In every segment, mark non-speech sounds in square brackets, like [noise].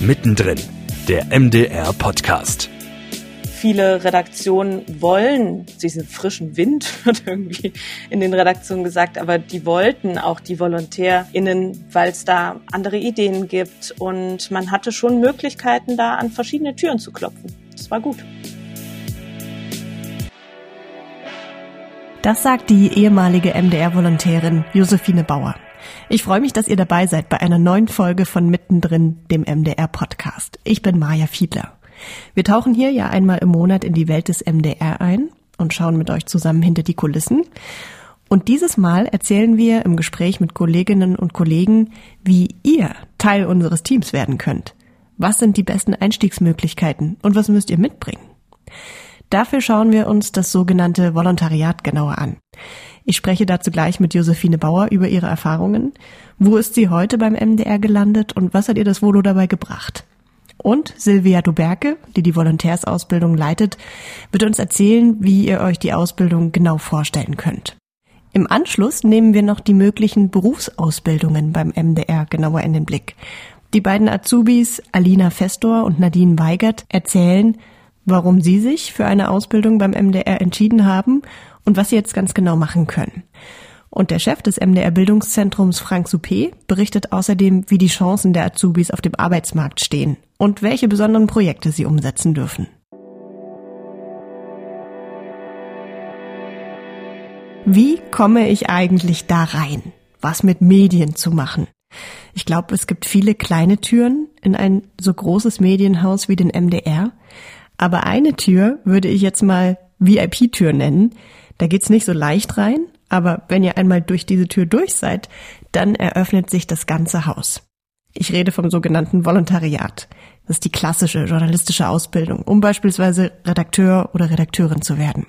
Mittendrin, der MDR Podcast. Viele Redaktionen wollen diesen frischen Wind, [laughs] wird irgendwie in den Redaktionen gesagt, aber die wollten auch die VolontärInnen, weil es da andere Ideen gibt und man hatte schon Möglichkeiten, da an verschiedene Türen zu klopfen. Das war gut. Das sagt die ehemalige MDR-Volontärin Josephine Bauer. Ich freue mich, dass ihr dabei seid bei einer neuen Folge von Mittendrin, dem MDR-Podcast. Ich bin Maja Fiedler. Wir tauchen hier ja einmal im Monat in die Welt des MDR ein und schauen mit euch zusammen hinter die Kulissen. Und dieses Mal erzählen wir im Gespräch mit Kolleginnen und Kollegen, wie ihr Teil unseres Teams werden könnt. Was sind die besten Einstiegsmöglichkeiten und was müsst ihr mitbringen? Dafür schauen wir uns das sogenannte Volontariat genauer an. Ich spreche dazu gleich mit Josephine Bauer über ihre Erfahrungen. Wo ist sie heute beim MDR gelandet und was hat ihr das Volo dabei gebracht? Und Silvia Duberke, die die Volontärsausbildung leitet, wird uns erzählen, wie ihr euch die Ausbildung genau vorstellen könnt. Im Anschluss nehmen wir noch die möglichen Berufsausbildungen beim MDR genauer in den Blick. Die beiden Azubis Alina Festor und Nadine Weigert erzählen, warum sie sich für eine Ausbildung beim MDR entschieden haben und was sie jetzt ganz genau machen können. Und der Chef des MDR Bildungszentrums Frank Soupé berichtet außerdem, wie die Chancen der Azubis auf dem Arbeitsmarkt stehen und welche besonderen Projekte sie umsetzen dürfen. Wie komme ich eigentlich da rein, was mit Medien zu machen? Ich glaube, es gibt viele kleine Türen in ein so großes Medienhaus wie den MDR, aber eine Tür würde ich jetzt mal VIP-Tür nennen. Da geht's nicht so leicht rein, aber wenn ihr einmal durch diese Tür durch seid, dann eröffnet sich das ganze Haus. Ich rede vom sogenannten Volontariat. Das ist die klassische journalistische Ausbildung, um beispielsweise Redakteur oder Redakteurin zu werden.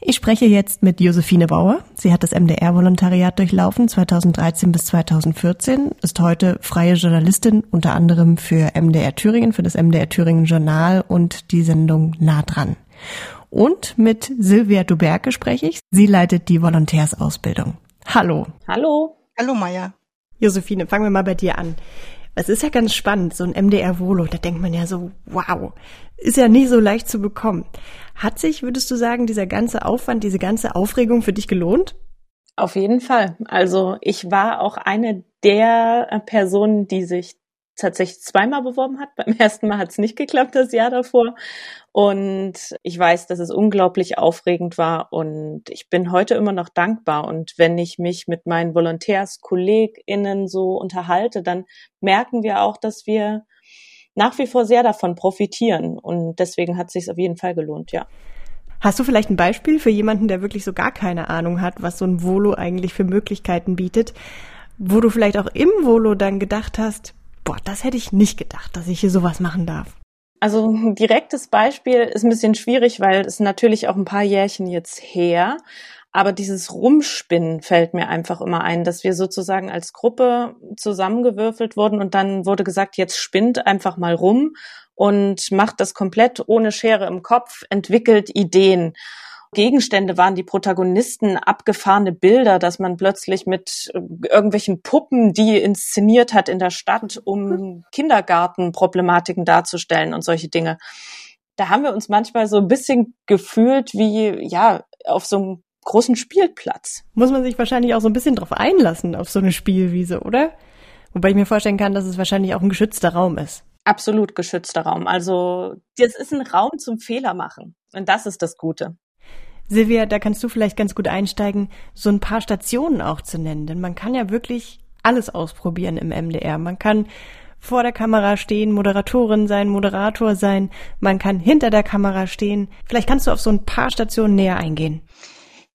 Ich spreche jetzt mit Josephine Bauer. Sie hat das MDR-Volontariat durchlaufen 2013 bis 2014, ist heute freie Journalistin, unter anderem für MDR Thüringen, für das MDR Thüringen Journal und die Sendung Nah dran. Und mit Silvia Duberke spreche ich. Sie leitet die Volontärsausbildung. Hallo. Hallo. Hallo, Maya. Josephine, fangen wir mal bei dir an. Es ist ja ganz spannend, so ein MDR-Volo, da denkt man ja so, wow, ist ja nicht so leicht zu bekommen. Hat sich, würdest du sagen, dieser ganze Aufwand, diese ganze Aufregung für dich gelohnt? Auf jeden Fall. Also ich war auch eine der Personen, die sich tatsächlich zweimal beworben hat. [laughs] Beim ersten Mal hat es nicht geklappt, das Jahr davor. Und ich weiß, dass es unglaublich aufregend war und ich bin heute immer noch dankbar. Und wenn ich mich mit meinen VolontärskollegInnen so unterhalte, dann merken wir auch, dass wir nach wie vor sehr davon profitieren. Und deswegen hat es sich auf jeden Fall gelohnt, ja. Hast du vielleicht ein Beispiel für jemanden, der wirklich so gar keine Ahnung hat, was so ein Volo eigentlich für Möglichkeiten bietet, wo du vielleicht auch im Volo dann gedacht hast, boah, das hätte ich nicht gedacht, dass ich hier sowas machen darf. Also ein direktes Beispiel ist ein bisschen schwierig, weil es natürlich auch ein paar Jährchen jetzt her. Aber dieses Rumspinnen fällt mir einfach immer ein, dass wir sozusagen als Gruppe zusammengewürfelt wurden und dann wurde gesagt, jetzt spinnt einfach mal rum und macht das komplett ohne Schere im Kopf, entwickelt Ideen. Gegenstände waren die Protagonisten abgefahrene Bilder, dass man plötzlich mit äh, irgendwelchen Puppen, die inszeniert hat in der Stadt, um Kindergartenproblematiken darzustellen und solche Dinge. Da haben wir uns manchmal so ein bisschen gefühlt wie, ja, auf so einem großen Spielplatz. Muss man sich wahrscheinlich auch so ein bisschen drauf einlassen, auf so eine Spielwiese, oder? Wobei ich mir vorstellen kann, dass es wahrscheinlich auch ein geschützter Raum ist. Absolut geschützter Raum. Also, das ist ein Raum zum Fehler machen. Und das ist das Gute. Silvia, da kannst du vielleicht ganz gut einsteigen, so ein paar Stationen auch zu nennen, denn man kann ja wirklich alles ausprobieren im MDR. Man kann vor der Kamera stehen, Moderatorin sein, Moderator sein, man kann hinter der Kamera stehen. Vielleicht kannst du auf so ein paar Stationen näher eingehen.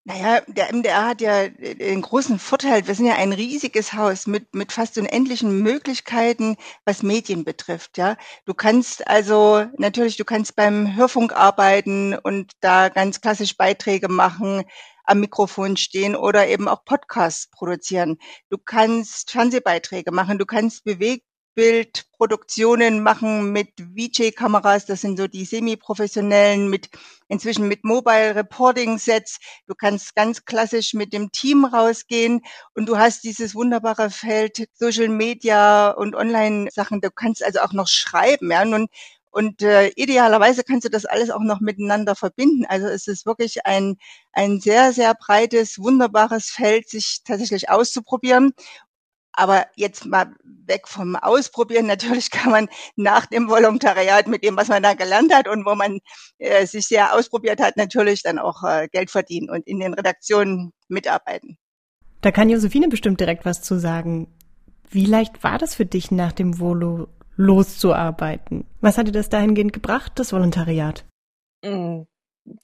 Naja, der MDR hat ja den großen Vorteil, wir sind ja ein riesiges Haus mit, mit fast unendlichen Möglichkeiten, was Medien betrifft, ja. Du kannst also, natürlich, du kannst beim Hörfunk arbeiten und da ganz klassisch Beiträge machen, am Mikrofon stehen oder eben auch Podcasts produzieren. Du kannst Fernsehbeiträge machen, du kannst Beweg Bewegtbildproduktionen machen mit VJ-Kameras. Das sind so die semi-professionellen mit inzwischen mit Mobile Reporting Sets. Du kannst ganz klassisch mit dem Team rausgehen und du hast dieses wunderbare Feld Social Media und Online Sachen. Du kannst also auch noch schreiben, ja. Nun und äh, idealerweise kannst du das alles auch noch miteinander verbinden. Also es ist wirklich ein, ein sehr, sehr breites, wunderbares Feld, sich tatsächlich auszuprobieren. Aber jetzt mal weg vom Ausprobieren. [laughs] Natürlich kann man nach dem Volontariat mit dem, was man da gelernt hat und wo man äh, sich sehr ausprobiert hat, natürlich dann auch äh, Geld verdienen und in den Redaktionen mitarbeiten. Da kann Josephine bestimmt direkt was zu sagen. Wie leicht war das für dich nach dem Volo loszuarbeiten. Was hat dir das dahingehend gebracht, das Volontariat?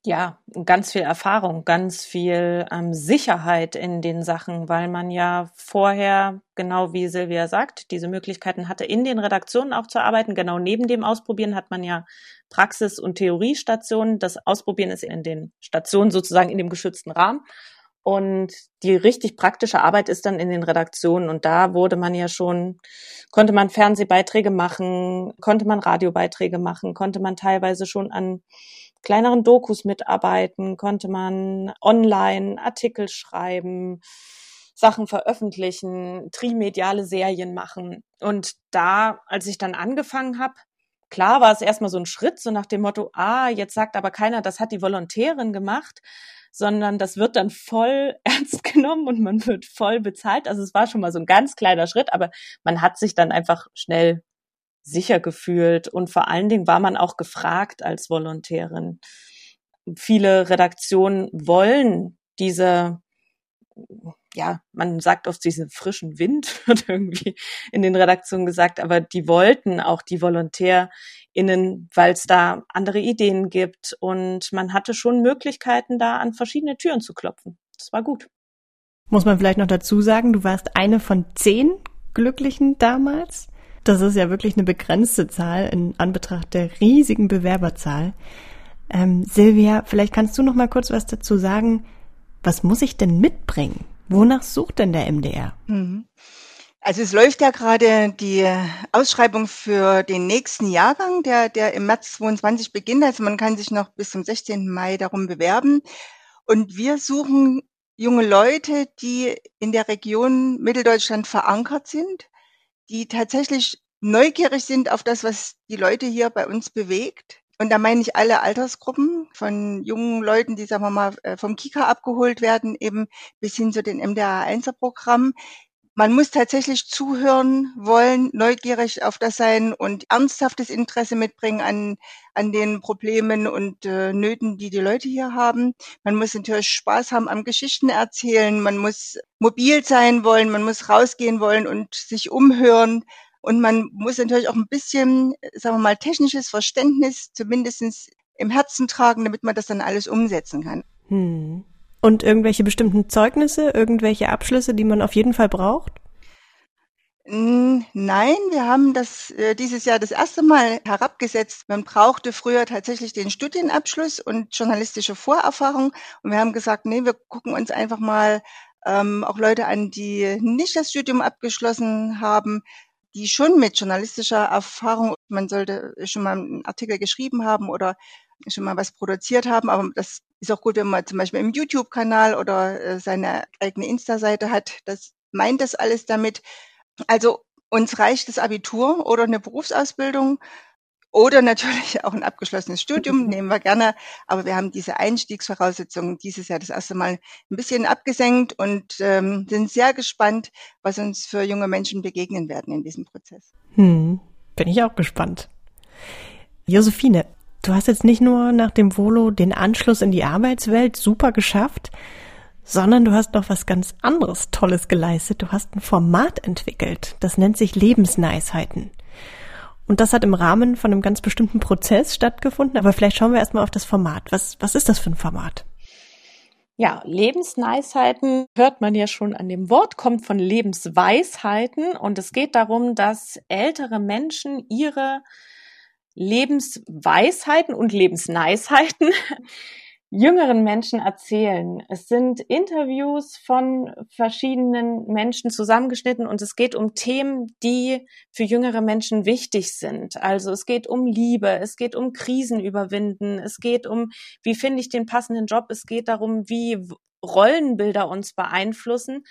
Ja, ganz viel Erfahrung, ganz viel ähm, Sicherheit in den Sachen, weil man ja vorher, genau wie Silvia sagt, diese Möglichkeiten hatte, in den Redaktionen auch zu arbeiten. Genau neben dem Ausprobieren hat man ja Praxis- und Theoriestationen. Das Ausprobieren ist in den Stationen sozusagen in dem geschützten Rahmen. Und die richtig praktische Arbeit ist dann in den Redaktionen. Und da wurde man ja schon, konnte man Fernsehbeiträge machen, konnte man Radiobeiträge machen, konnte man teilweise schon an kleineren Dokus mitarbeiten, konnte man online Artikel schreiben, Sachen veröffentlichen, trimediale Serien machen. Und da, als ich dann angefangen habe, klar war es erstmal so ein Schritt, so nach dem Motto, ah, jetzt sagt aber keiner, das hat die Volontärin gemacht sondern das wird dann voll [laughs] ernst genommen und man wird voll bezahlt. Also es war schon mal so ein ganz kleiner Schritt, aber man hat sich dann einfach schnell sicher gefühlt und vor allen Dingen war man auch gefragt als Volontärin. Viele Redaktionen wollen diese ja, man sagt oft diesen frischen Wind, [laughs] wird irgendwie in den Redaktionen gesagt, aber die wollten auch die VolontärInnen, weil es da andere Ideen gibt und man hatte schon Möglichkeiten, da an verschiedene Türen zu klopfen. Das war gut. Muss man vielleicht noch dazu sagen, du warst eine von zehn Glücklichen damals? Das ist ja wirklich eine begrenzte Zahl in Anbetracht der riesigen Bewerberzahl. Ähm, Silvia, vielleicht kannst du noch mal kurz was dazu sagen. Was muss ich denn mitbringen? Wonach sucht denn der MDR? Mhm. Also es läuft ja gerade die Ausschreibung für den nächsten Jahrgang, der, der im März 22 beginnt. Also man kann sich noch bis zum 16. Mai darum bewerben. Und wir suchen junge Leute, die in der Region Mitteldeutschland verankert sind, die tatsächlich neugierig sind auf das, was die Leute hier bei uns bewegt, und da meine ich alle Altersgruppen, von jungen Leuten, die, sagen wir mal, äh, vom Kika abgeholt werden, eben bis hin zu den MDR-1er-Programmen. Man muss tatsächlich zuhören wollen, neugierig auf das sein und ernsthaftes Interesse mitbringen an, an den Problemen und äh, Nöten, die die Leute hier haben. Man muss natürlich Spaß haben am Geschichten erzählen. Man muss mobil sein wollen. Man muss rausgehen wollen und sich umhören. Und man muss natürlich auch ein bisschen, sagen wir mal, technisches Verständnis zumindestens im Herzen tragen, damit man das dann alles umsetzen kann. Hm. Und irgendwelche bestimmten Zeugnisse, irgendwelche Abschlüsse, die man auf jeden Fall braucht? Nein, wir haben das äh, dieses Jahr das erste Mal herabgesetzt. Man brauchte früher tatsächlich den Studienabschluss und journalistische Vorerfahrung. Und wir haben gesagt, nee, wir gucken uns einfach mal ähm, auch Leute an, die nicht das Studium abgeschlossen haben, die schon mit journalistischer Erfahrung, man sollte schon mal einen Artikel geschrieben haben oder schon mal was produziert haben, aber das ist auch gut, wenn man zum Beispiel im YouTube-Kanal oder äh, seine eigene Insta-Seite hat. Das meint das alles damit. Also uns reicht das Abitur oder eine Berufsausbildung oder natürlich [laughs] auch ein abgeschlossenes Studium, [laughs] nehmen wir gerne. Aber wir haben diese Einstiegsvoraussetzungen dieses Jahr das erste Mal ein bisschen abgesenkt und ähm, sind sehr gespannt, was uns für junge Menschen begegnen werden in diesem Prozess. Hm, bin ich auch gespannt. Josephine, du hast jetzt nicht nur nach dem Volo den Anschluss in die Arbeitswelt super geschafft, sondern du hast noch was ganz anderes Tolles geleistet. Du hast ein Format entwickelt. Das nennt sich Lebensneisheiten. Und das hat im Rahmen von einem ganz bestimmten Prozess stattgefunden. Aber vielleicht schauen wir erstmal auf das Format. Was, was ist das für ein Format? Ja, Lebensweisheiten hört man ja schon an dem Wort, kommt von Lebensweisheiten. Und es geht darum, dass ältere Menschen ihre Lebensweisheiten und Lebensneisheiten [laughs] jüngeren Menschen erzählen. Es sind Interviews von verschiedenen Menschen zusammengeschnitten und es geht um Themen, die für jüngere Menschen wichtig sind. Also es geht um Liebe, es geht um Krisen überwinden, es geht um, wie finde ich den passenden Job, es geht darum, wie Rollenbilder uns beeinflussen.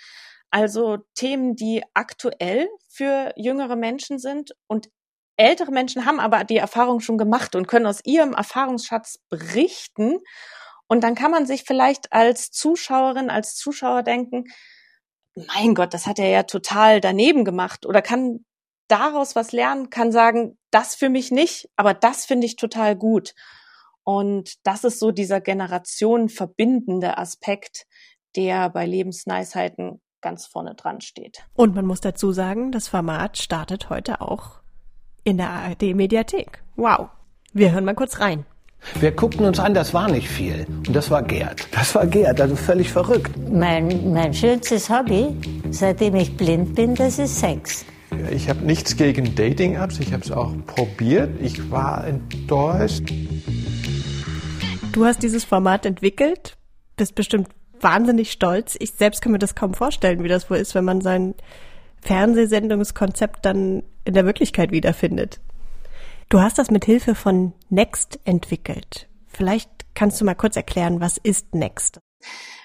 Also Themen, die aktuell für jüngere Menschen sind und ältere Menschen haben aber die Erfahrung schon gemacht und können aus ihrem Erfahrungsschatz berichten. Und dann kann man sich vielleicht als Zuschauerin, als Zuschauer denken, mein Gott, das hat er ja total daneben gemacht oder kann daraus was lernen, kann sagen, das für mich nicht, aber das finde ich total gut. Und das ist so dieser Generation verbindende Aspekt, der bei Lebensneisheiten ganz vorne dran steht. Und man muss dazu sagen, das Format startet heute auch in der ARD Mediathek. Wow. Wir hören mal kurz rein. Wir guckten uns an, das war nicht viel. Und das war Gerd. Das war Gerd, also völlig verrückt. Mein, mein schönstes Hobby, seitdem ich blind bin, das ist Sex. Ich habe nichts gegen Dating-Apps. Ich habe es auch probiert. Ich war enttäuscht. Du hast dieses Format entwickelt, bist bestimmt wahnsinnig stolz. Ich selbst kann mir das kaum vorstellen, wie das wohl ist, wenn man sein Fernsehsendungskonzept dann in der Wirklichkeit wiederfindet. Du hast das mit Hilfe von Next entwickelt. Vielleicht kannst du mal kurz erklären, was ist Next?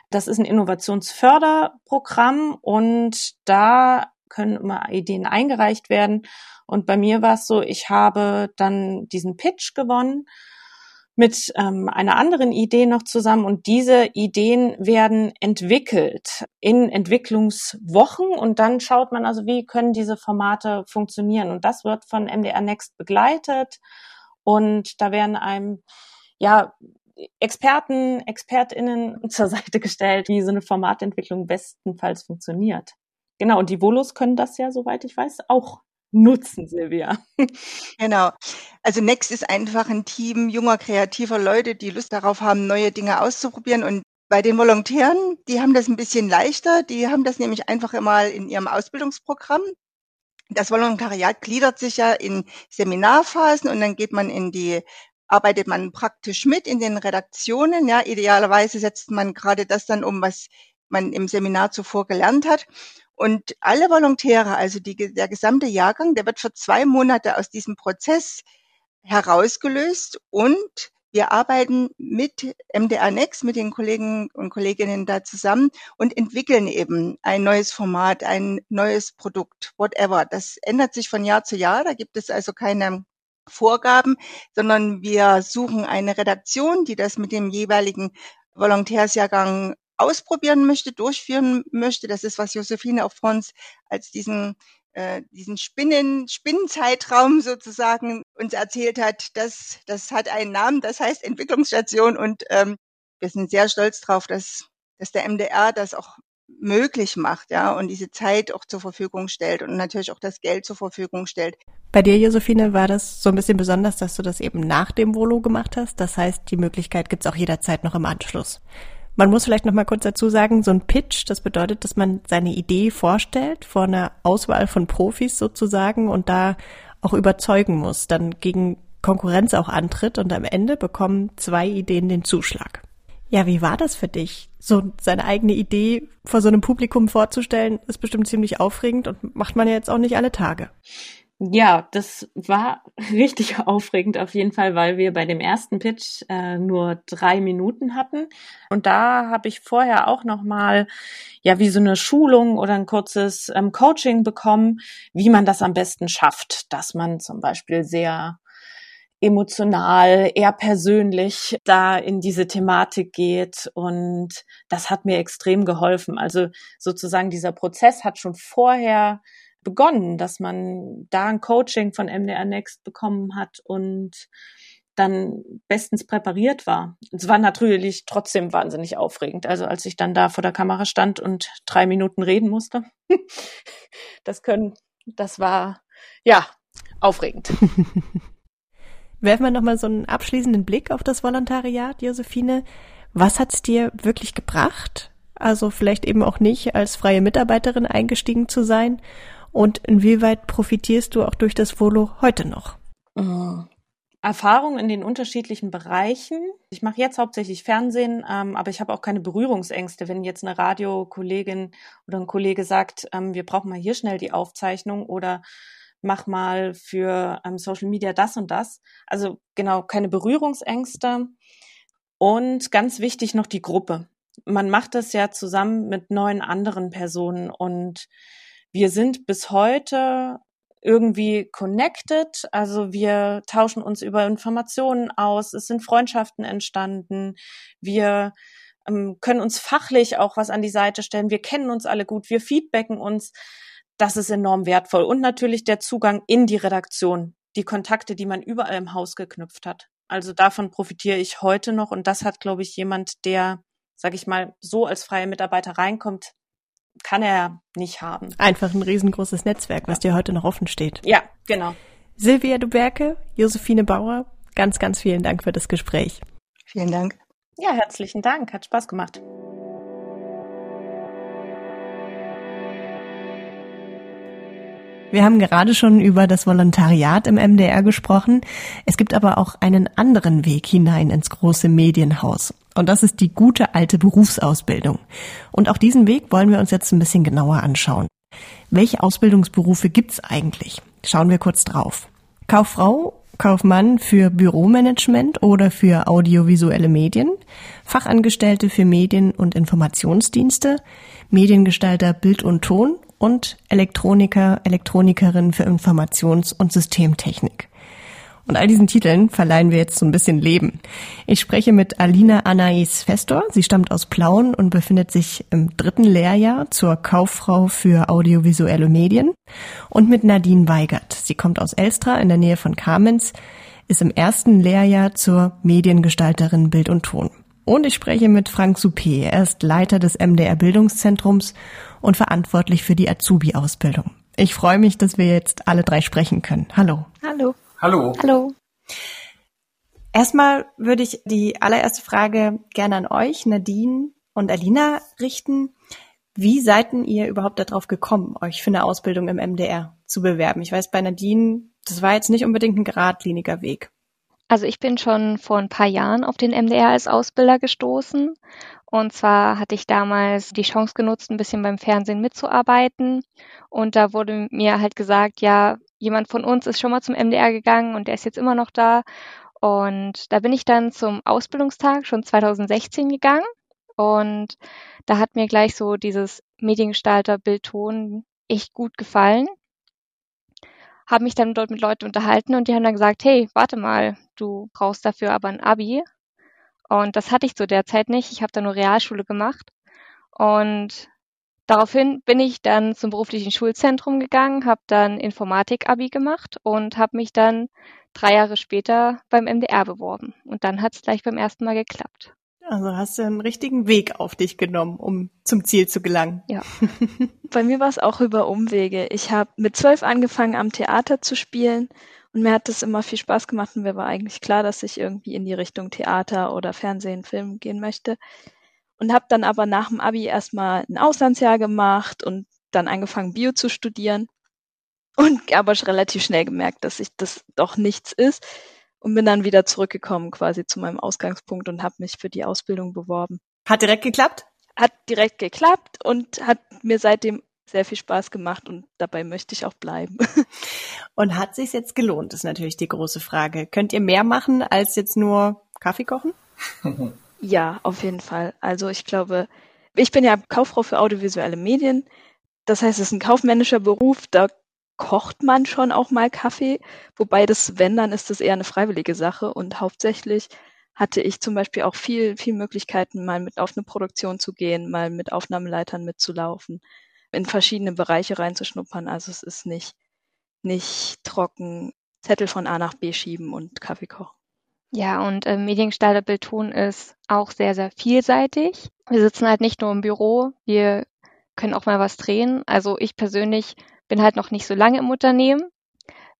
Das ist ein Innovationsförderprogramm und da können immer Ideen eingereicht werden. Und bei mir war es so, ich habe dann diesen Pitch gewonnen mit ähm, einer anderen Idee noch zusammen. Und diese Ideen werden entwickelt in Entwicklungswochen. Und dann schaut man also, wie können diese Formate funktionieren. Und das wird von MDR Next begleitet. Und da werden einem ja Experten, Expertinnen [laughs] zur Seite gestellt, wie so eine Formatentwicklung bestenfalls funktioniert. Genau, und die Volos können das ja, soweit ich weiß, auch nutzen, Silvia. Genau. Also Next ist einfach ein Team junger, kreativer Leute, die Lust darauf haben, neue Dinge auszuprobieren. Und bei den Volontären, die haben das ein bisschen leichter. Die haben das nämlich einfach immer in ihrem Ausbildungsprogramm. Das Volontariat gliedert sich ja in Seminarphasen und dann geht man in die arbeitet man praktisch mit in den Redaktionen. Ja, idealerweise setzt man gerade das dann um, was man im Seminar zuvor gelernt hat. Und alle Volontäre, also die, der gesamte Jahrgang, der wird für zwei Monate aus diesem Prozess herausgelöst und wir arbeiten mit MDR Next, mit den Kollegen und Kolleginnen da zusammen und entwickeln eben ein neues Format, ein neues Produkt, whatever. Das ändert sich von Jahr zu Jahr. Da gibt es also keine Vorgaben, sondern wir suchen eine Redaktion, die das mit dem jeweiligen Volontärsjahrgang ausprobieren möchte, durchführen möchte. Das ist, was Josephine auch vor uns als diesen äh, diesen Spinnen, Spinnenzeitraum sozusagen uns erzählt hat, das, das hat einen Namen, das heißt Entwicklungsstation und ähm, wir sind sehr stolz drauf, dass, dass der MDR das auch möglich macht, ja, und diese Zeit auch zur Verfügung stellt und natürlich auch das Geld zur Verfügung stellt. Bei dir, Josephine, war das so ein bisschen besonders, dass du das eben nach dem Volo gemacht hast. Das heißt, die Möglichkeit gibt's auch jederzeit noch im Anschluss. Man muss vielleicht noch mal kurz dazu sagen, so ein Pitch, das bedeutet, dass man seine Idee vorstellt vor einer Auswahl von Profis sozusagen und da auch überzeugen muss, dann gegen Konkurrenz auch antritt und am Ende bekommen zwei Ideen den Zuschlag. Ja, wie war das für dich? So seine eigene Idee vor so einem Publikum vorzustellen, ist bestimmt ziemlich aufregend und macht man ja jetzt auch nicht alle Tage. Ja, das war [laughs] richtig aufregend auf jeden Fall, weil wir bei dem ersten Pitch äh, nur drei Minuten hatten. Und da habe ich vorher auch noch mal ja wie so eine Schulung oder ein kurzes ähm, Coaching bekommen, wie man das am besten schafft, dass man zum Beispiel sehr emotional, eher persönlich da in diese Thematik geht. Und das hat mir extrem geholfen. Also sozusagen dieser Prozess hat schon vorher begonnen, dass man da ein Coaching von MDR Next bekommen hat und dann bestens präpariert war. Es war natürlich trotzdem wahnsinnig aufregend. Also als ich dann da vor der Kamera stand und drei Minuten reden musste, [laughs] das können, das war ja aufregend. [laughs] Werfen wir nochmal so einen abschließenden Blick auf das Volontariat, Josephine. Was hat's dir wirklich gebracht? Also vielleicht eben auch nicht als freie Mitarbeiterin eingestiegen zu sein und inwieweit profitierst du auch durch das Volo heute noch? Oh, Erfahrung in den unterschiedlichen Bereichen. Ich mache jetzt hauptsächlich Fernsehen, ähm, aber ich habe auch keine Berührungsängste. Wenn jetzt eine Radiokollegin oder ein Kollege sagt, ähm, wir brauchen mal hier schnell die Aufzeichnung oder mach mal für ähm, Social Media das und das. Also genau, keine Berührungsängste. Und ganz wichtig noch die Gruppe. Man macht das ja zusammen mit neun anderen Personen und wir sind bis heute irgendwie connected. Also wir tauschen uns über Informationen aus. Es sind Freundschaften entstanden. Wir ähm, können uns fachlich auch was an die Seite stellen. Wir kennen uns alle gut. Wir feedbacken uns. Das ist enorm wertvoll. Und natürlich der Zugang in die Redaktion. Die Kontakte, die man überall im Haus geknüpft hat. Also davon profitiere ich heute noch. Und das hat, glaube ich, jemand, der, sag ich mal, so als freier Mitarbeiter reinkommt, kann er nicht haben. Einfach ein riesengroßes Netzwerk, was dir heute noch offen steht. Ja, genau. Silvia Duberke, Josephine Bauer, ganz, ganz vielen Dank für das Gespräch. Vielen Dank. Ja, herzlichen Dank. Hat Spaß gemacht. Wir haben gerade schon über das Volontariat im MDR gesprochen. Es gibt aber auch einen anderen Weg hinein ins große Medienhaus. Und das ist die gute alte Berufsausbildung. Und auch diesen Weg wollen wir uns jetzt ein bisschen genauer anschauen. Welche Ausbildungsberufe gibt's eigentlich? Schauen wir kurz drauf. Kauffrau, Kaufmann für Büromanagement oder für audiovisuelle Medien, Fachangestellte für Medien- und Informationsdienste, Mediengestalter Bild und Ton und Elektroniker, Elektronikerin für Informations- und Systemtechnik. Und all diesen Titeln verleihen wir jetzt so ein bisschen Leben. Ich spreche mit Alina Anais Festor. Sie stammt aus Plauen und befindet sich im dritten Lehrjahr zur Kauffrau für audiovisuelle Medien. Und mit Nadine Weigert. Sie kommt aus Elstra in der Nähe von Kamenz, ist im ersten Lehrjahr zur Mediengestalterin Bild und Ton. Und ich spreche mit Frank Soupé. Er ist Leiter des MDR Bildungszentrums und verantwortlich für die Azubi-Ausbildung. Ich freue mich, dass wir jetzt alle drei sprechen können. Hallo. Hallo. Hallo. Hallo. Erstmal würde ich die allererste Frage gerne an euch, Nadine und Alina, richten. Wie seid ihr überhaupt darauf gekommen, euch für eine Ausbildung im MDR zu bewerben? Ich weiß, bei Nadine, das war jetzt nicht unbedingt ein geradliniger Weg. Also ich bin schon vor ein paar Jahren auf den MDR als Ausbilder gestoßen. Und zwar hatte ich damals die Chance genutzt, ein bisschen beim Fernsehen mitzuarbeiten. Und da wurde mir halt gesagt, ja, jemand von uns ist schon mal zum MDR gegangen und der ist jetzt immer noch da. Und da bin ich dann zum Ausbildungstag schon 2016 gegangen. Und da hat mir gleich so dieses Mediengestalter Bildton echt gut gefallen habe mich dann dort mit Leuten unterhalten und die haben dann gesagt, hey, warte mal, du brauchst dafür aber ein Abi. Und das hatte ich zu der Zeit nicht. Ich habe da nur Realschule gemacht. Und daraufhin bin ich dann zum beruflichen Schulzentrum gegangen, habe dann Informatik-Abi gemacht und habe mich dann drei Jahre später beim MDR beworben. Und dann hat es gleich beim ersten Mal geklappt. Also hast du einen richtigen Weg auf dich genommen, um zum Ziel zu gelangen. Ja. [laughs] Bei mir war es auch über Umwege. Ich habe mit zwölf angefangen, am Theater zu spielen und mir hat das immer viel Spaß gemacht und mir war eigentlich klar, dass ich irgendwie in die Richtung Theater oder Fernsehen, Film gehen möchte. Und habe dann aber nach dem Abi erstmal ein Auslandsjahr gemacht und dann angefangen, Bio zu studieren. Und aber relativ schnell gemerkt, dass ich das doch nichts ist und bin dann wieder zurückgekommen quasi zu meinem Ausgangspunkt und habe mich für die Ausbildung beworben. Hat direkt geklappt? Hat direkt geklappt und hat mir seitdem sehr viel Spaß gemacht und dabei möchte ich auch bleiben. [laughs] Und hat sich jetzt gelohnt, ist natürlich die große Frage. Könnt ihr mehr machen als jetzt nur Kaffee kochen? [laughs] ja, auf jeden Fall. Also ich glaube, ich bin ja Kauffrau für audiovisuelle Medien. Das heißt, es ist ein kaufmännischer Beruf. Da kocht man schon auch mal Kaffee, wobei das, wenn, dann ist das eher eine freiwillige Sache und hauptsächlich hatte ich zum Beispiel auch viel, viel Möglichkeiten, mal mit auf eine Produktion zu gehen, mal mit Aufnahmeleitern mitzulaufen, in verschiedene Bereiche reinzuschnuppern. Also es ist nicht, nicht trocken Zettel von A nach B schieben und Kaffee kochen. Ja, und äh, Mediengestalter Bildton ist auch sehr, sehr vielseitig. Wir sitzen halt nicht nur im Büro, wir können auch mal was drehen. Also ich persönlich bin halt noch nicht so lange im Unternehmen,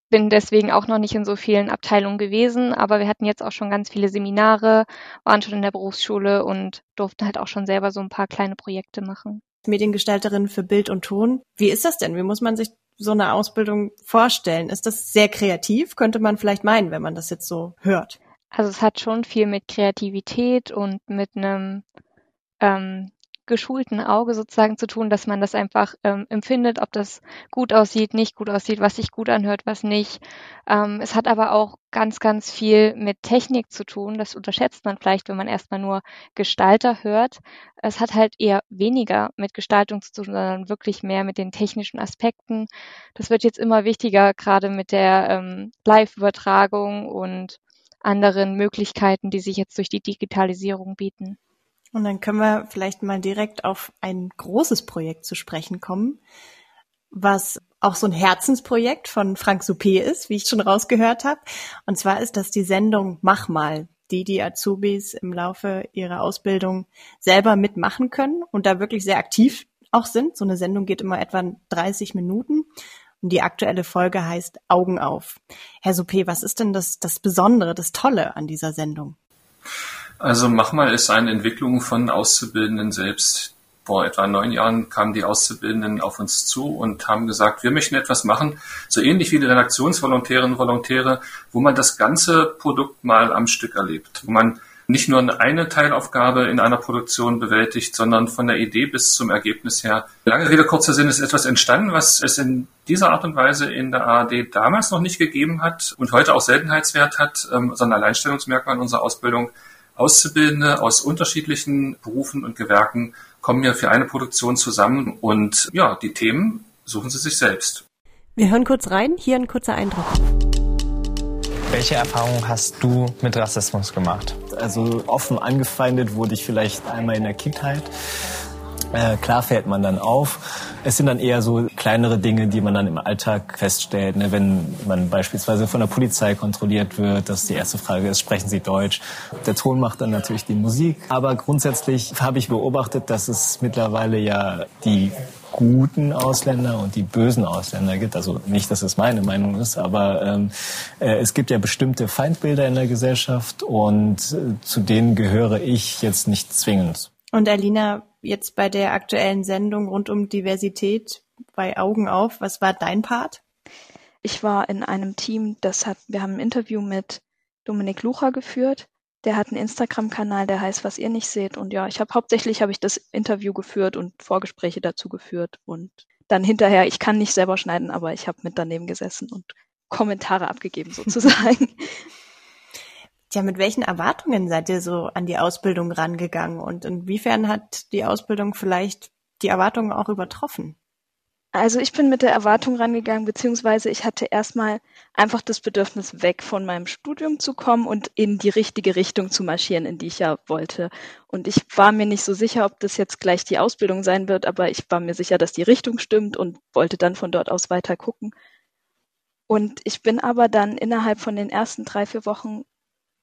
bin deswegen auch noch nicht in so vielen Abteilungen gewesen, aber wir hatten jetzt auch schon ganz viele Seminare, waren schon in der Berufsschule und durften halt auch schon selber so ein paar kleine Projekte machen. Mediengestalterin für Bild und Ton. Wie ist das denn? Wie muss man sich so eine Ausbildung vorstellen? Ist das sehr kreativ? Könnte man vielleicht meinen, wenn man das jetzt so hört. Also es hat schon viel mit Kreativität und mit einem ähm, geschulten Auge sozusagen zu tun, dass man das einfach ähm, empfindet, ob das gut aussieht, nicht gut aussieht, was sich gut anhört, was nicht. Ähm, es hat aber auch ganz, ganz viel mit Technik zu tun. Das unterschätzt man vielleicht, wenn man erstmal nur Gestalter hört. Es hat halt eher weniger mit Gestaltung zu tun, sondern wirklich mehr mit den technischen Aspekten. Das wird jetzt immer wichtiger, gerade mit der ähm, Live-Übertragung und anderen Möglichkeiten, die sich jetzt durch die Digitalisierung bieten. Und dann können wir vielleicht mal direkt auf ein großes Projekt zu sprechen kommen, was auch so ein Herzensprojekt von Frank Suppé ist, wie ich schon rausgehört habe. Und zwar ist das die Sendung Mach mal, die die Azubis im Laufe ihrer Ausbildung selber mitmachen können und da wirklich sehr aktiv auch sind. So eine Sendung geht immer etwa 30 Minuten. Und die aktuelle Folge heißt Augen auf. Herr Suppé, was ist denn das, das Besondere, das Tolle an dieser Sendung? Also Machmal ist eine Entwicklung von Auszubildenden selbst. Vor etwa neun Jahren kamen die Auszubildenden auf uns zu und haben gesagt, wir möchten etwas machen, so ähnlich wie die Redaktionsvolontärinnen und Volontäre, wo man das ganze Produkt mal am Stück erlebt, wo man nicht nur eine Teilaufgabe in einer Produktion bewältigt, sondern von der Idee bis zum Ergebnis her. Lange Rede, kurzer Sinn ist etwas entstanden, was es in dieser Art und Weise in der ARD damals noch nicht gegeben hat und heute auch Seltenheitswert hat, ähm, sondern Alleinstellungsmerkmal in unserer Ausbildung. Auszubildende aus unterschiedlichen Berufen und Gewerken kommen ja für eine Produktion zusammen und ja, die Themen suchen sie sich selbst. Wir hören kurz rein, hier ein kurzer Eindruck. Welche Erfahrungen hast du mit Rassismus gemacht? Also offen angefeindet wurde ich vielleicht einmal in der Kindheit. Äh, klar fällt man dann auf. Es sind dann eher so kleinere Dinge, die man dann im Alltag feststellt. Ne? Wenn man beispielsweise von der Polizei kontrolliert wird, dass die erste Frage ist, sprechen Sie Deutsch? Der Ton macht dann natürlich die Musik. Aber grundsätzlich habe ich beobachtet, dass es mittlerweile ja die guten Ausländer und die bösen Ausländer gibt. Also nicht, dass es meine Meinung ist, aber ähm, äh, es gibt ja bestimmte Feindbilder in der Gesellschaft und äh, zu denen gehöre ich jetzt nicht zwingend. Und Alina, jetzt bei der aktuellen Sendung rund um Diversität bei Augen auf, was war dein Part? Ich war in einem Team, das hat, wir haben ein Interview mit Dominik Lucha geführt. Der hat einen Instagram-Kanal, der heißt Was ihr nicht seht. Und ja, ich habe hauptsächlich habe ich das Interview geführt und Vorgespräche dazu geführt und dann hinterher, ich kann nicht selber schneiden, aber ich habe mit daneben gesessen und Kommentare abgegeben sozusagen. [laughs] Tja, mit welchen Erwartungen seid ihr so an die Ausbildung rangegangen und inwiefern hat die Ausbildung vielleicht die Erwartungen auch übertroffen? Also ich bin mit der Erwartung rangegangen, beziehungsweise ich hatte erstmal einfach das Bedürfnis, weg von meinem Studium zu kommen und in die richtige Richtung zu marschieren, in die ich ja wollte. Und ich war mir nicht so sicher, ob das jetzt gleich die Ausbildung sein wird, aber ich war mir sicher, dass die Richtung stimmt und wollte dann von dort aus weiter gucken. Und ich bin aber dann innerhalb von den ersten drei, vier Wochen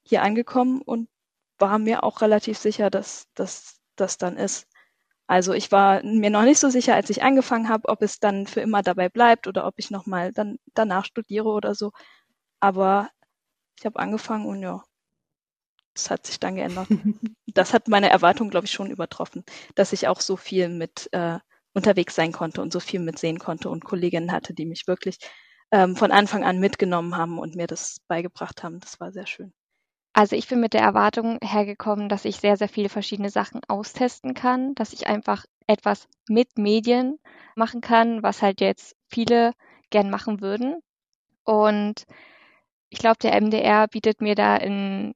hier angekommen und war mir auch relativ sicher, dass das dann ist. Also ich war mir noch nicht so sicher, als ich angefangen habe, ob es dann für immer dabei bleibt oder ob ich nochmal dann danach studiere oder so. Aber ich habe angefangen und ja, das hat sich dann geändert. [laughs] das hat meine Erwartung, glaube ich, schon übertroffen, dass ich auch so viel mit äh, unterwegs sein konnte und so viel mitsehen konnte und Kolleginnen hatte, die mich wirklich ähm, von Anfang an mitgenommen haben und mir das beigebracht haben. Das war sehr schön. Also ich bin mit der Erwartung hergekommen, dass ich sehr, sehr viele verschiedene Sachen austesten kann, dass ich einfach etwas mit Medien machen kann, was halt jetzt viele gern machen würden. Und ich glaube, der MDR bietet mir da einen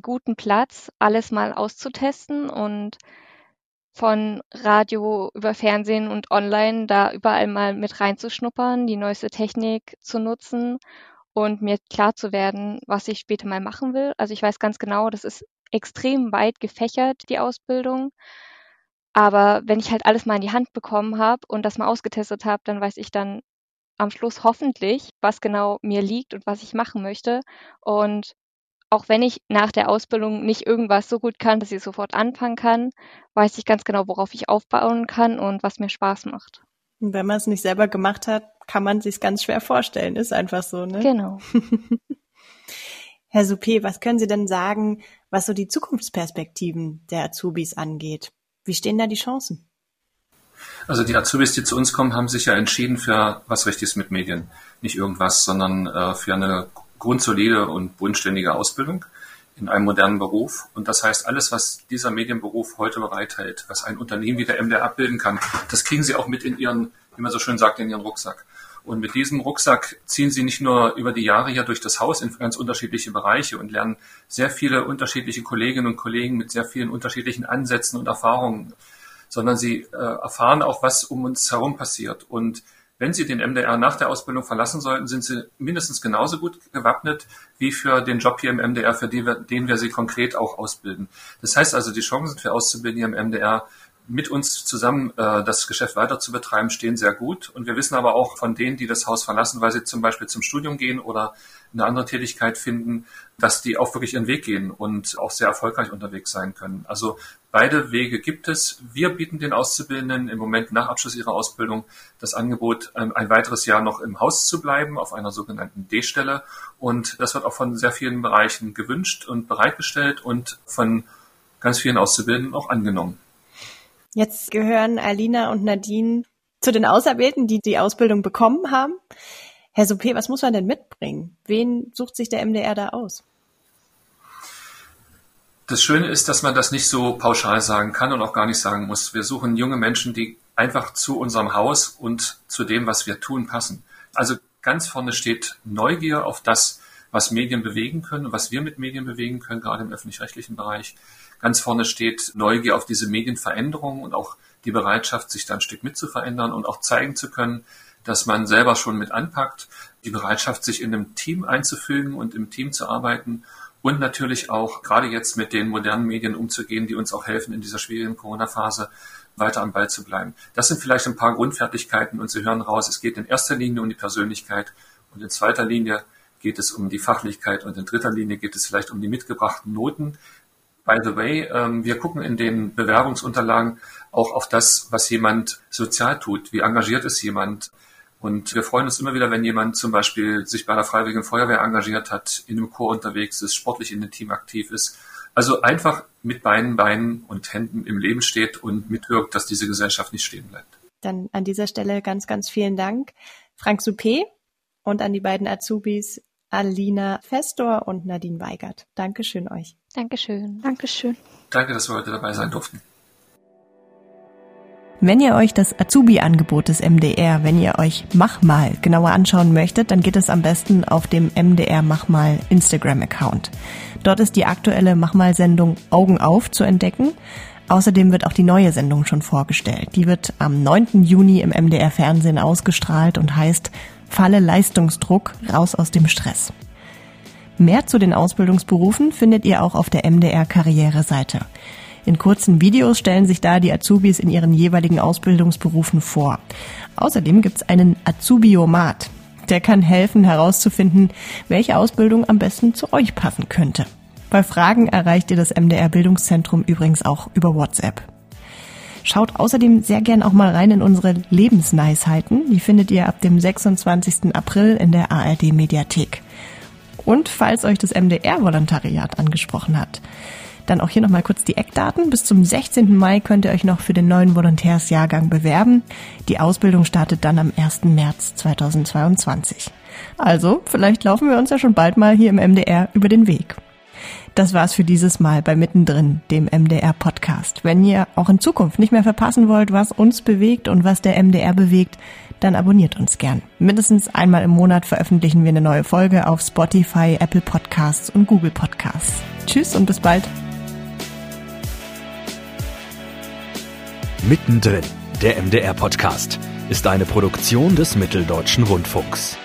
guten Platz, alles mal auszutesten und von Radio über Fernsehen und online da überall mal mit reinzuschnuppern, die neueste Technik zu nutzen und mir klar zu werden, was ich später mal machen will. Also ich weiß ganz genau, das ist extrem weit gefächert, die Ausbildung. Aber wenn ich halt alles mal in die Hand bekommen habe und das mal ausgetestet habe, dann weiß ich dann am Schluss hoffentlich, was genau mir liegt und was ich machen möchte. Und auch wenn ich nach der Ausbildung nicht irgendwas so gut kann, dass ich sofort anfangen kann, weiß ich ganz genau, worauf ich aufbauen kann und was mir Spaß macht. Wenn man es nicht selber gemacht hat, kann man sich ganz schwer vorstellen. Ist einfach so, ne? Genau. [laughs] Herr Suppé, was können Sie denn sagen, was so die Zukunftsperspektiven der Azubis angeht? Wie stehen da die Chancen? Also die Azubis, die zu uns kommen, haben sich ja entschieden für was Richtiges mit Medien. Nicht irgendwas, sondern äh, für eine grundsolide und bodenständige Ausbildung in einem modernen Beruf. Und das heißt, alles, was dieser Medienberuf heute bereithält, was ein Unternehmen wie der MDR abbilden kann, das kriegen sie auch mit in ihren, wie man so schön sagt, in ihren Rucksack. Und mit diesem Rucksack ziehen sie nicht nur über die Jahre hier durch das Haus in ganz unterschiedliche Bereiche und lernen sehr viele unterschiedliche Kolleginnen und Kollegen mit sehr vielen unterschiedlichen Ansätzen und Erfahrungen, sondern sie äh, erfahren auch, was um uns herum passiert. Und wenn Sie den MDR nach der Ausbildung verlassen sollten, sind Sie mindestens genauso gut gewappnet wie für den Job hier im MDR, für den wir, den wir Sie konkret auch ausbilden. Das heißt also, die Chancen für Auszubildende im MDR mit uns zusammen äh, das Geschäft weiter zu betreiben, stehen sehr gut. Und wir wissen aber auch von denen, die das Haus verlassen, weil sie zum Beispiel zum Studium gehen oder eine andere Tätigkeit finden, dass die auch wirklich ihren Weg gehen und auch sehr erfolgreich unterwegs sein können. Also beide Wege gibt es. Wir bieten den Auszubildenden im Moment nach Abschluss ihrer Ausbildung das Angebot, ähm, ein weiteres Jahr noch im Haus zu bleiben, auf einer sogenannten D-Stelle. Und das wird auch von sehr vielen Bereichen gewünscht und bereitgestellt und von ganz vielen Auszubildenden auch angenommen. Jetzt gehören Alina und Nadine zu den Auserwählten, die die Ausbildung bekommen haben. Herr Suppé, was muss man denn mitbringen? Wen sucht sich der MDR da aus? Das Schöne ist, dass man das nicht so pauschal sagen kann und auch gar nicht sagen muss. Wir suchen junge Menschen, die einfach zu unserem Haus und zu dem, was wir tun, passen. Also ganz vorne steht Neugier auf das, was Medien bewegen können, was wir mit Medien bewegen können, gerade im öffentlich-rechtlichen Bereich. Ganz vorne steht Neugier auf diese Medienveränderung und auch die Bereitschaft, sich da ein Stück mitzuverändern und auch zeigen zu können, dass man selber schon mit anpackt, die Bereitschaft, sich in einem Team einzufügen und im Team zu arbeiten und natürlich auch gerade jetzt mit den modernen Medien umzugehen, die uns auch helfen, in dieser schwierigen Corona-Phase weiter am Ball zu bleiben. Das sind vielleicht ein paar Grundfertigkeiten und Sie hören raus, es geht in erster Linie um die Persönlichkeit und in zweiter Linie geht es um die Fachlichkeit und in dritter Linie geht es vielleicht um die mitgebrachten Noten, By the way, ähm, wir gucken in den Bewerbungsunterlagen auch auf das, was jemand sozial tut. Wie engagiert ist jemand? Und wir freuen uns immer wieder, wenn jemand zum Beispiel sich bei der Freiwilligen Feuerwehr engagiert hat, in einem Chor unterwegs ist, sportlich in einem Team aktiv ist. Also einfach mit Beinen, Beinen und Händen im Leben steht und mitwirkt, dass diese Gesellschaft nicht stehen bleibt. Dann an dieser Stelle ganz, ganz vielen Dank. Frank Soupé und an die beiden Azubis Alina Festor und Nadine Weigert. Dankeschön euch. Dankeschön. Dankeschön. Danke, dass wir heute dabei sein durften. Wenn ihr euch das Azubi-Angebot des MDR, wenn ihr euch Mach mal genauer anschauen möchtet, dann geht es am besten auf dem MDR Mach mal Instagram-Account. Dort ist die aktuelle Mach mal Sendung Augen auf zu entdecken. Außerdem wird auch die neue Sendung schon vorgestellt. Die wird am 9. Juni im MDR Fernsehen ausgestrahlt und heißt Falle Leistungsdruck raus aus dem Stress. Mehr zu den Ausbildungsberufen findet ihr auch auf der MDR Karriereseite. In kurzen Videos stellen sich da die Azubis in ihren jeweiligen Ausbildungsberufen vor. Außerdem gibt's einen Azubiomat. Der kann helfen herauszufinden, welche Ausbildung am besten zu euch passen könnte. Bei Fragen erreicht ihr das MDR Bildungszentrum übrigens auch über WhatsApp. Schaut außerdem sehr gern auch mal rein in unsere Lebensneisheiten. Die findet ihr ab dem 26. April in der ARD Mediathek. Und falls euch das MDR-Volontariat angesprochen hat, dann auch hier nochmal kurz die Eckdaten. Bis zum 16. Mai könnt ihr euch noch für den neuen Volontärsjahrgang bewerben. Die Ausbildung startet dann am 1. März 2022. Also, vielleicht laufen wir uns ja schon bald mal hier im MDR über den Weg. Das war's für dieses Mal bei Mittendrin, dem MDR Podcast. Wenn ihr auch in Zukunft nicht mehr verpassen wollt, was uns bewegt und was der MDR bewegt, dann abonniert uns gern. Mindestens einmal im Monat veröffentlichen wir eine neue Folge auf Spotify, Apple Podcasts und Google Podcasts. Tschüss und bis bald. Mittendrin, der MDR Podcast, ist eine Produktion des Mitteldeutschen Rundfunks.